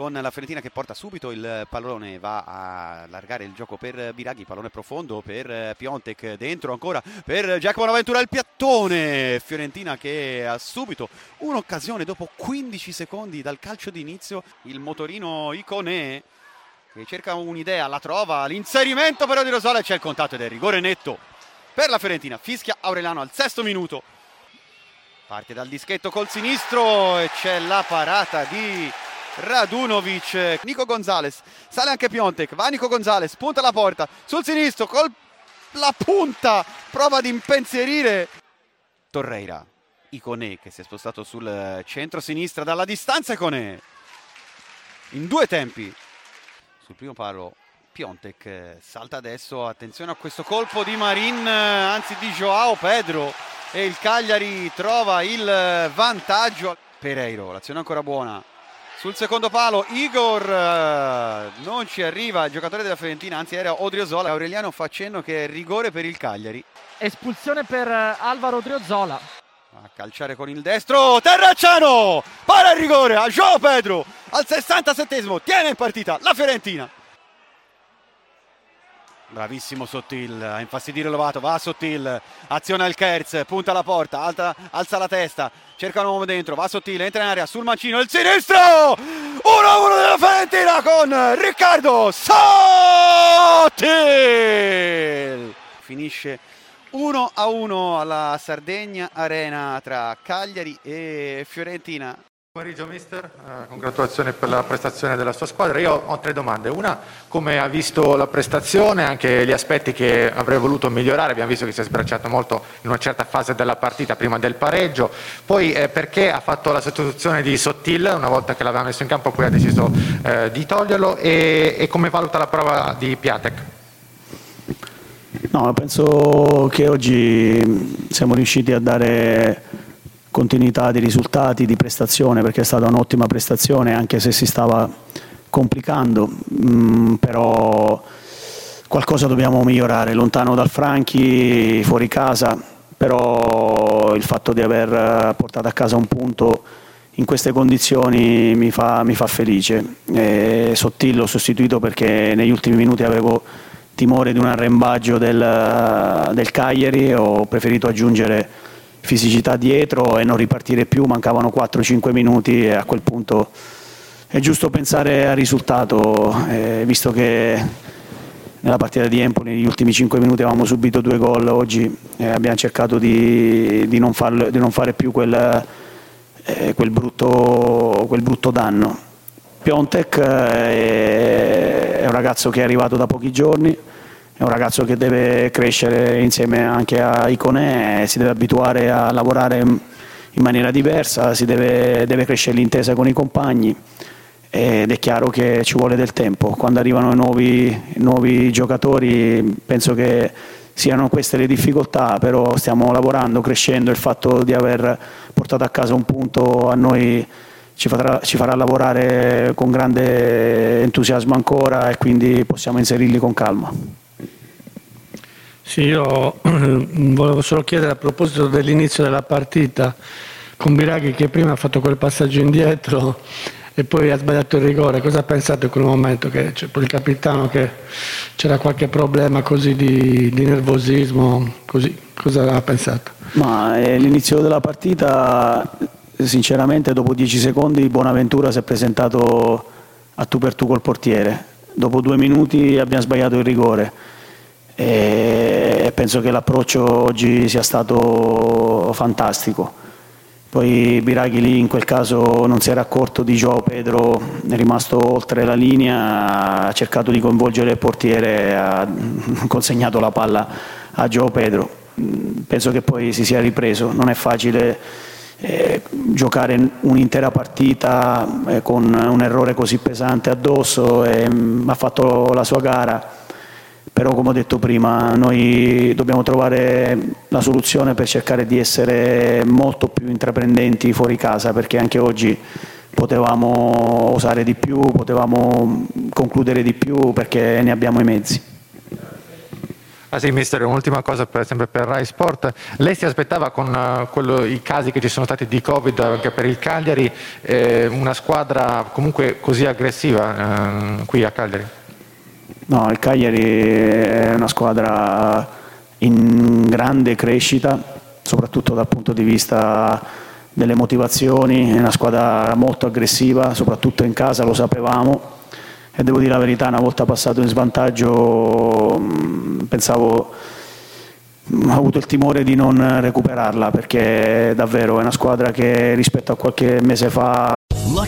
Con la Fiorentina che porta subito il pallone, va a allargare il gioco per Biraghi, pallone profondo per Piontek, dentro ancora per Giacomo Bonaventura, il piattone, Fiorentina che ha subito un'occasione dopo 15 secondi dal calcio d'inizio, il motorino Icone che cerca un'idea, la trova, l'inserimento però di Rosale, c'è il contatto ed è rigore netto per la Fiorentina, fischia Aureliano al sesto minuto, parte dal dischetto col sinistro e c'è la parata di Radunovic, Nico Gonzalez, sale anche Piontek, va Nico Gonzalez, punta la porta, sul sinistro, col la punta, prova ad impensierire. Torreira, Icone che si è spostato sul centro-sinistra dalla distanza Icone, in due tempi, sul primo palo Piontek eh, salta adesso, attenzione a questo colpo di Marin, eh, anzi di Joao Pedro e il Cagliari trova il eh, vantaggio, Pereiro, l'azione ancora buona, sul secondo palo Igor eh, non ci arriva il giocatore della Fiorentina, anzi era Odriozola. Aureliano fa cenno che è rigore per il Cagliari. Espulsione per eh, Alvaro Odriozola. A calciare con il destro, Terracciano! Para il rigore a Joao Pedro al 67esimo, tiene in partita la Fiorentina. Bravissimo Sottil a infastidire Lovato, va Sottil, aziona il Kerz, punta la porta, alta, alza la testa, cerca un uomo dentro, va Sottil, entra in area sul mancino, il sinistro! 1-1 della Fiorentina con Riccardo Sottil! Finisce 1-1 alla Sardegna Arena tra Cagliari e Fiorentina. Pomeriggio mister, Eh, congratulazioni per la prestazione della sua squadra. Io ho tre domande. Una, come ha visto la prestazione, anche gli aspetti che avrei voluto migliorare, abbiamo visto che si è sbracciato molto in una certa fase della partita prima del pareggio. Poi eh, perché ha fatto la sostituzione di Sottil una volta che l'aveva messo in campo, poi ha deciso eh, di toglierlo e, e come valuta la prova di Piatek? No, penso che oggi siamo riusciti a dare continuità di risultati, di prestazione, perché è stata un'ottima prestazione, anche se si stava complicando, mm, però qualcosa dobbiamo migliorare, lontano dal Franchi, fuori casa, però il fatto di aver portato a casa un punto in queste condizioni mi fa, mi fa felice. E Sottillo ho sostituito perché negli ultimi minuti avevo timore di un arrembaggio del, del Cagliari, ho preferito aggiungere fisicità dietro e non ripartire più, mancavano 4-5 minuti e a quel punto è giusto pensare al risultato, eh, visto che nella partita di Empoli negli ultimi 5 minuti avevamo subito due gol, oggi eh, abbiamo cercato di, di, non farlo- di non fare più quel, eh, quel brutto, quel brutto danno. Piontek eh, è un ragazzo che è arrivato da pochi giorni, è un ragazzo che deve crescere insieme anche a Icone, si deve abituare a lavorare in maniera diversa, si deve, deve crescere l'intesa con i compagni ed è chiaro che ci vuole del tempo. Quando arrivano nuovi, nuovi giocatori penso che siano queste le difficoltà, però stiamo lavorando, crescendo, il fatto di aver portato a casa un punto a noi ci farà, ci farà lavorare con grande entusiasmo ancora e quindi possiamo inserirli con calma. Sì, io volevo solo chiedere a proposito dell'inizio della partita con Biraghi che prima ha fatto quel passaggio indietro e poi ha sbagliato il rigore, cosa ha pensato in quel momento? Che c'è poi il capitano che c'era qualche problema così di, di nervosismo, così, cosa ha pensato? Ma eh, l'inizio della partita sinceramente dopo 10 secondi Bonaventura si è presentato a tu per tu col portiere. Dopo due minuti abbiamo sbagliato il rigore e penso che l'approccio oggi sia stato fantastico. Poi Biraghi lì in quel caso non si era accorto di Joao Pedro, è rimasto oltre la linea, ha cercato di coinvolgere il portiere, ha consegnato la palla a Joao Pedro. Penso che poi si sia ripreso, non è facile eh, giocare un'intera partita eh, con un errore così pesante addosso, e, mh, ha fatto la sua gara però come ho detto prima noi dobbiamo trovare la soluzione per cercare di essere molto più intraprendenti fuori casa perché anche oggi potevamo osare di più, potevamo concludere di più perché ne abbiamo i mezzi. Ah sì, mister, un'ultima cosa per, sempre per Rai Sport. Lei si aspettava con uh, quello, i casi che ci sono stati di Covid anche per il Cagliari eh, una squadra comunque così aggressiva eh, qui a Cagliari? No, il Cagliari è una squadra in grande crescita, soprattutto dal punto di vista delle motivazioni, è una squadra molto aggressiva, soprattutto in casa lo sapevamo. E devo dire la verità, una volta passato in svantaggio mm, pensavo ho avuto il timore di non recuperarla perché davvero è una squadra che rispetto a qualche mese fa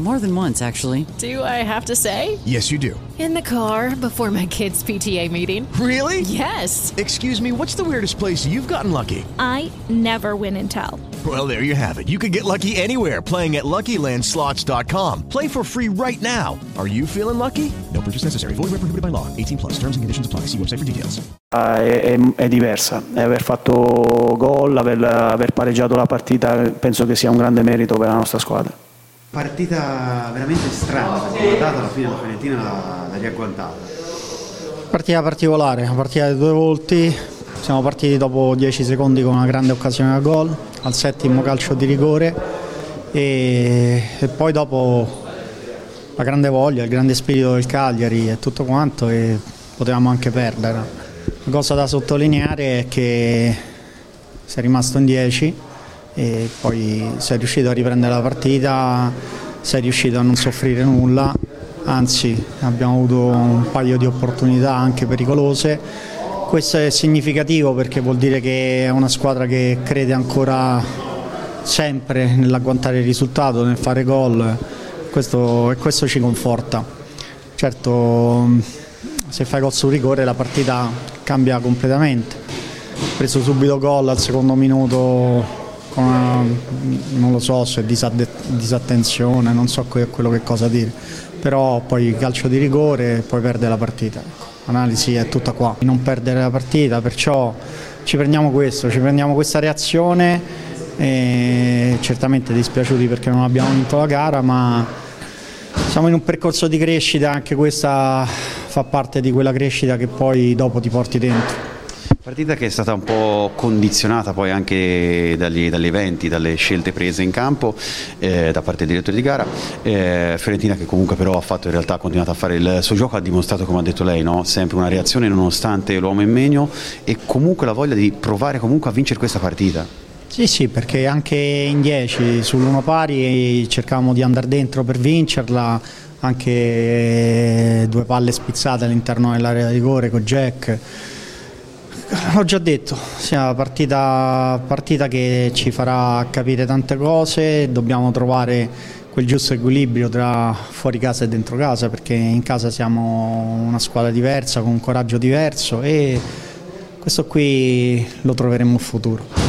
More than once, actually. Do I have to say? Yes, you do. In the car before my kids' PTA meeting. Really? Yes. Excuse me, what's the weirdest place you've gotten lucky? I never win and tell. Well, there you have it. You can get lucky anywhere playing at LuckyLandSlots.com. Play for free right now. Are you feeling lucky? No purchase necessary. Void where prohibited by law. 18 plus. Terms and conditions apply. See website for details. Ah, è, è, è diversa, e aver fatto gol, aver, aver pareggiato la partita penso che sia un grande merito per la nostra squadra. Partita veramente strana, perché alla fine la Fiorentina l'ha riagguantata. Partita particolare, una partita di due volti, siamo partiti dopo 10 secondi con una grande occasione da gol, al settimo calcio di rigore e, e poi dopo la grande voglia, il grande spirito del Cagliari e tutto quanto e potevamo anche perdere. La cosa da sottolineare è che si è rimasto in 10 e poi sei riuscito a riprendere la partita, sei riuscito a non soffrire nulla, anzi abbiamo avuto un paio di opportunità anche pericolose. Questo è significativo perché vuol dire che è una squadra che crede ancora sempre nell'agguantare il risultato, nel fare gol questo, e questo ci conforta. Certo se fai gol sul rigore la partita cambia completamente. Ho preso subito gol al secondo minuto con una, non lo so se disattenzione, non so quello che cosa dire, però poi calcio di rigore e poi perde la partita. L'analisi è tutta qua, non perdere la partita, perciò ci prendiamo questo, ci prendiamo questa reazione e certamente dispiaciuti perché non abbiamo vinto la gara, ma siamo in un percorso di crescita, anche questa fa parte di quella crescita che poi dopo ti porti dentro. Partita che è stata un po' condizionata poi anche dagli, dagli eventi, dalle scelte prese in campo eh, da parte del direttore di gara. Eh, Fiorentina che comunque però ha fatto in realtà ha continuato a fare il suo gioco, ha dimostrato come ha detto lei, no? sempre una reazione nonostante l'uomo in megno e comunque la voglia di provare comunque a vincere questa partita. Sì, sì, perché anche in 10 sull'uno pari cercavamo di andare dentro per vincerla, anche due palle spizzate all'interno dell'area di rigore con Jack. L'ho già detto, sia una partita, partita che ci farà capire tante cose, dobbiamo trovare quel giusto equilibrio tra fuori casa e dentro casa perché in casa siamo una squadra diversa, con un coraggio diverso e questo qui lo troveremo in futuro.